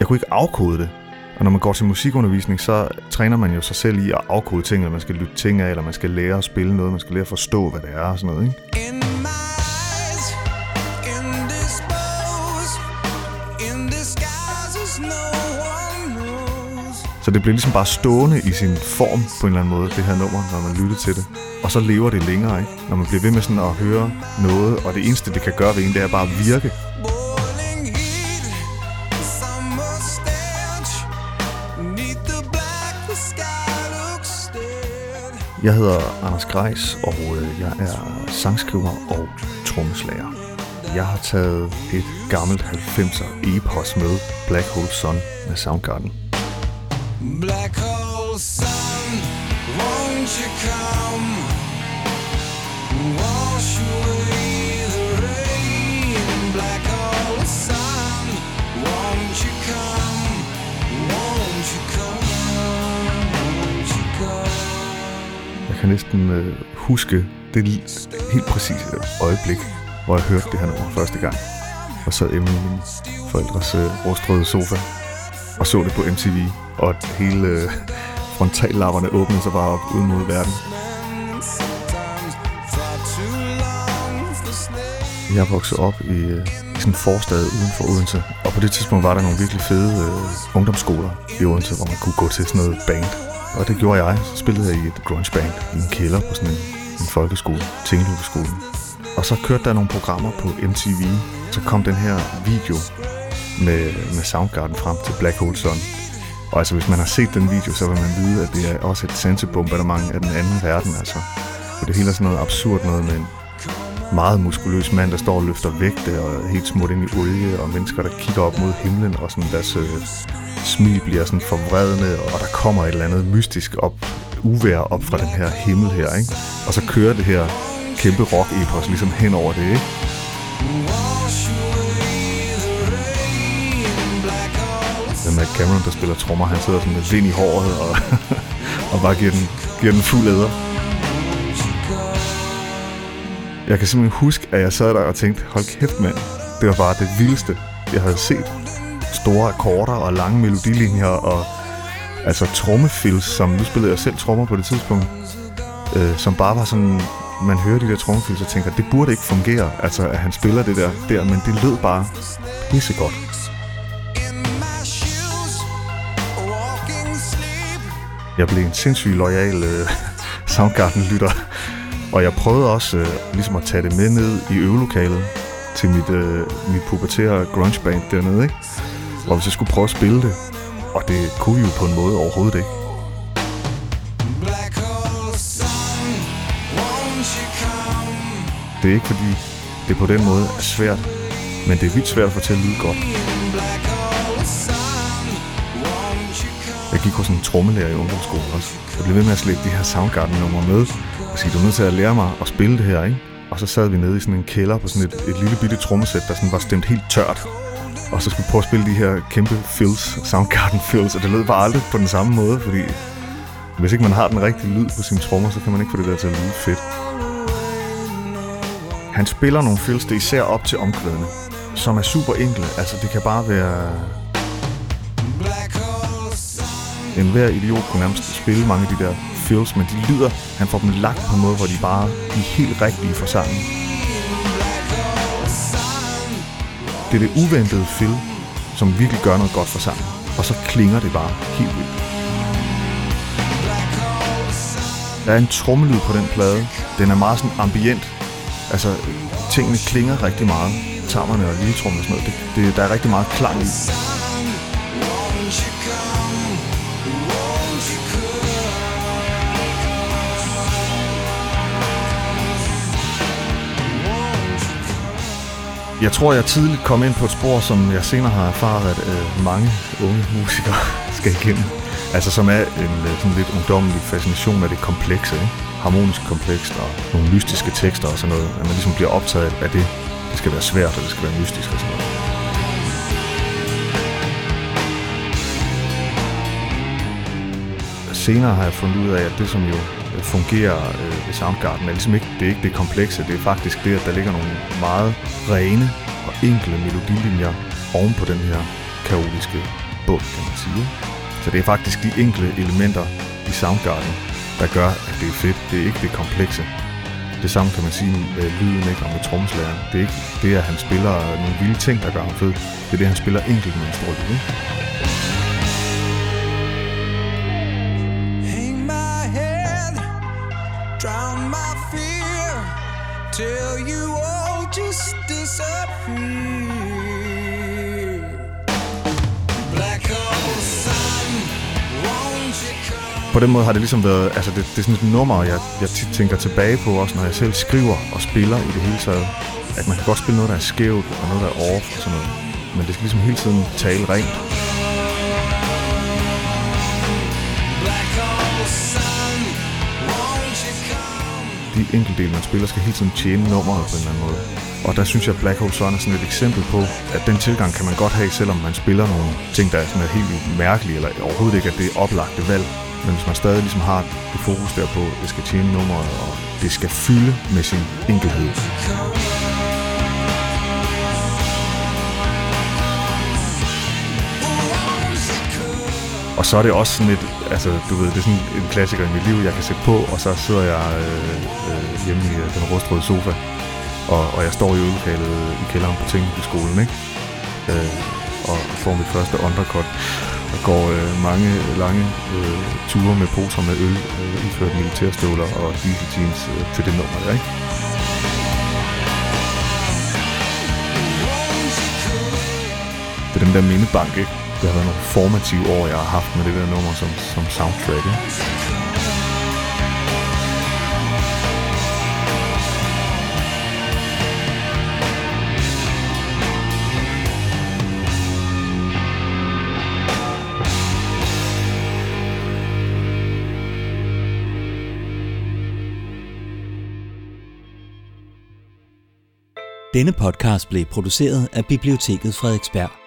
jeg kunne ikke afkode det. Og når man går til musikundervisning, så træner man jo sig selv i at afkode ting, eller man skal lytte ting af, eller man skal lære at spille noget, man skal lære at forstå, hvad det er og sådan noget, ikke? In. Så det bliver ligesom bare stående i sin form på en eller anden måde, det her nummer, når man lytter til det. Og så lever det længere, ikke? Når man bliver ved med sådan at høre noget, og det eneste, det kan gøre ved en, det er bare at virke. Jeg hedder Anders Greis, og øh, jeg er sangskriver og trommeslager. Jeg har taget et gammelt 90'er epos med, Black Hole Sun med Soundgarden. Black hole sun, won't you come? Kan næsten øh, huske det helt præcise øjeblik, hvor jeg hørte det her nummer første gang. Og sad hjemme i min forældres øh, rustrøde sofa og så det på MTV, og hele øh, frontallapperne åbnede sig bare op ud mod verden. Jeg voksede op i, øh, i sådan en forstad uden for Odense, og på det tidspunkt var der nogle virkelig fede øh, ungdomsskoler i Odense, hvor man kunne gå til sådan noget band. Og det gjorde jeg. Så spillede jeg i et grunge band i en kælder på sådan en, en folkeskole, Tingeløbeskolen. Og så kørte der nogle programmer på MTV. Så kom den her video med, med Soundgarden frem til Black Hole Sun. Og altså, hvis man har set den video, så vil man vide, at det er også et sensebombardement af den anden verden, altså. For det hele er sådan noget absurd noget med en meget muskuløs mand, der står og løfter vægte øh, og er helt smurt ind i olie, og mennesker, der kigger op mod himlen, og sådan deres øh, smil bliver sådan forvredende, og der kommer et eller andet mystisk op, uvær op fra den her himmel her, ikke? Og så kører det her kæmpe rock-epos ligesom hen over det, ikke? Wash Den med Cameron, der spiller trommer, han sidder sådan med vind i håret og, og bare giver den, giver den fuld æder. Jeg kan simpelthen huske, at jeg sad der og tænkte, hold kæft mand, det var bare det vildeste, jeg havde set. Store akkorder og lange melodilinjer og altså trommefills, som nu spillede jeg selv trommer på det tidspunkt, øh, som bare var sådan, man hører de der trommefills og tænker, det burde ikke fungere, altså at han spiller det der, der men det lød bare pissegodt. godt. Jeg blev en sindssygt lojal øh, Soundgarden-lytter, og jeg prøvede også øh, ligesom at tage det med ned i øvelokalet til mit, øh, mit pubertære grunge-band dernede, ikke? Og hvis jeg skulle prøve at spille det, og det kunne vi jo på en måde overhovedet ikke. Det er ikke fordi, det på den måde er svært, men det er vildt svært at få til at lyde godt. Jeg gik hos en trommelærer i ungdomsskolen også. Jeg blev ved med at slæbe de her Soundgarden-numre med. Og sige, du er nødt til at lære mig at spille det her, ikke? Og så sad vi nede i sådan en kælder på sådan et, et lille bitte trommesæt, der sådan var stemt helt tørt. Og så skulle vi prøve at spille de her kæmpe fills, Soundgarden fills, og det lød bare aldrig på den samme måde, fordi hvis ikke man har den rigtige lyd på sine trommer, så kan man ikke få det der til at lyde fedt. Han spiller nogle fills, det er især op til omkvædene, som er super enkle. Altså, det kan bare være sun, en hver idiot kunne nærmest spille mange af de der fills, men de lyder, han får dem lagt på en måde, hvor de bare de er helt rigtige for sangen. Det er det uventede fill, som virkelig gør noget godt for sangen. Og så klinger det bare helt vildt. Der er en trommelyd på den plade. Den er meget sådan ambient. Altså, tingene klinger rigtig meget. Tammerne og lille trommer og sådan noget. Det, det, der er rigtig meget klang i you Jeg tror, jeg tidligt kom ind på et spor, som jeg senere har erfaret, at øh, mange unge musikere skal igennem. Altså som er en øh, sådan lidt ungdommelig fascination af det komplekse, ikke? harmonisk komplekst og nogle mystiske tekster og sådan noget. At man ligesom bliver optaget af det. Det skal være svært, og det skal være mystisk og sådan noget. Senere har jeg fundet ud af, at det som jo øh, fungerer øh, ved Soundgarden er ligesom ikke, det er ikke det komplekse, det er faktisk det, at der ligger nogle meget rene og enkle melodilinjer oven på den her kaotiske bund, kan man sige. Så det er faktisk de enkle elementer i Soundgarden, der gør, at det er fedt. Det er ikke det komplekse. Det samme kan man sige med øh, lyden ikke, og med tromslæren. Det er ikke det, at han spiller nogle vilde ting, der gør ham fed. Det er det, han spiller enkelt med en stor lyd. Ikke? Just disappear. Black hole sun, won't you come? På den måde har det ligesom været, altså det, det er sådan et nummer, jeg, jeg tit tænker tilbage på, også når jeg selv skriver og spiller i det hele taget. At man kan godt spille noget, der er skævt, og noget, der er off og sådan noget. Men det skal ligesom hele tiden tale rent. De enkeltdele, man spiller, skal hele tiden tjene nummeret på en eller anden måde. Og der synes jeg, at Black Hole Sun er sådan et eksempel på, at den tilgang kan man godt have, selvom man spiller nogle ting, der er sådan er helt mærkelige, eller overhovedet ikke, er det oplagte valg. Men hvis man stadig ligesom har det fokus der på, at det skal tjene nummeret, og det skal fylde med sin enkelhed. Og så er det også sådan et, altså du ved, det er sådan en klassiker i mit liv, jeg kan sætte på, og så sidder jeg øh, øh, hjemme i øh, den rustrøde sofa, og, og jeg står i øvelokalet i kælderen på skolen, ikke? Øh, og får mit første undercut, og går øh, mange lange øh, ture med poser med øl, øh, iført militærstøvler og diesel jeans øh, til det nummer der, ikke? Det er den der mindebank, ikke? Det har været nogle formative år, jeg har haft med det der nummer som, som soundtrack, ikke? Denne podcast blev produceret af Biblioteket Frederiksberg.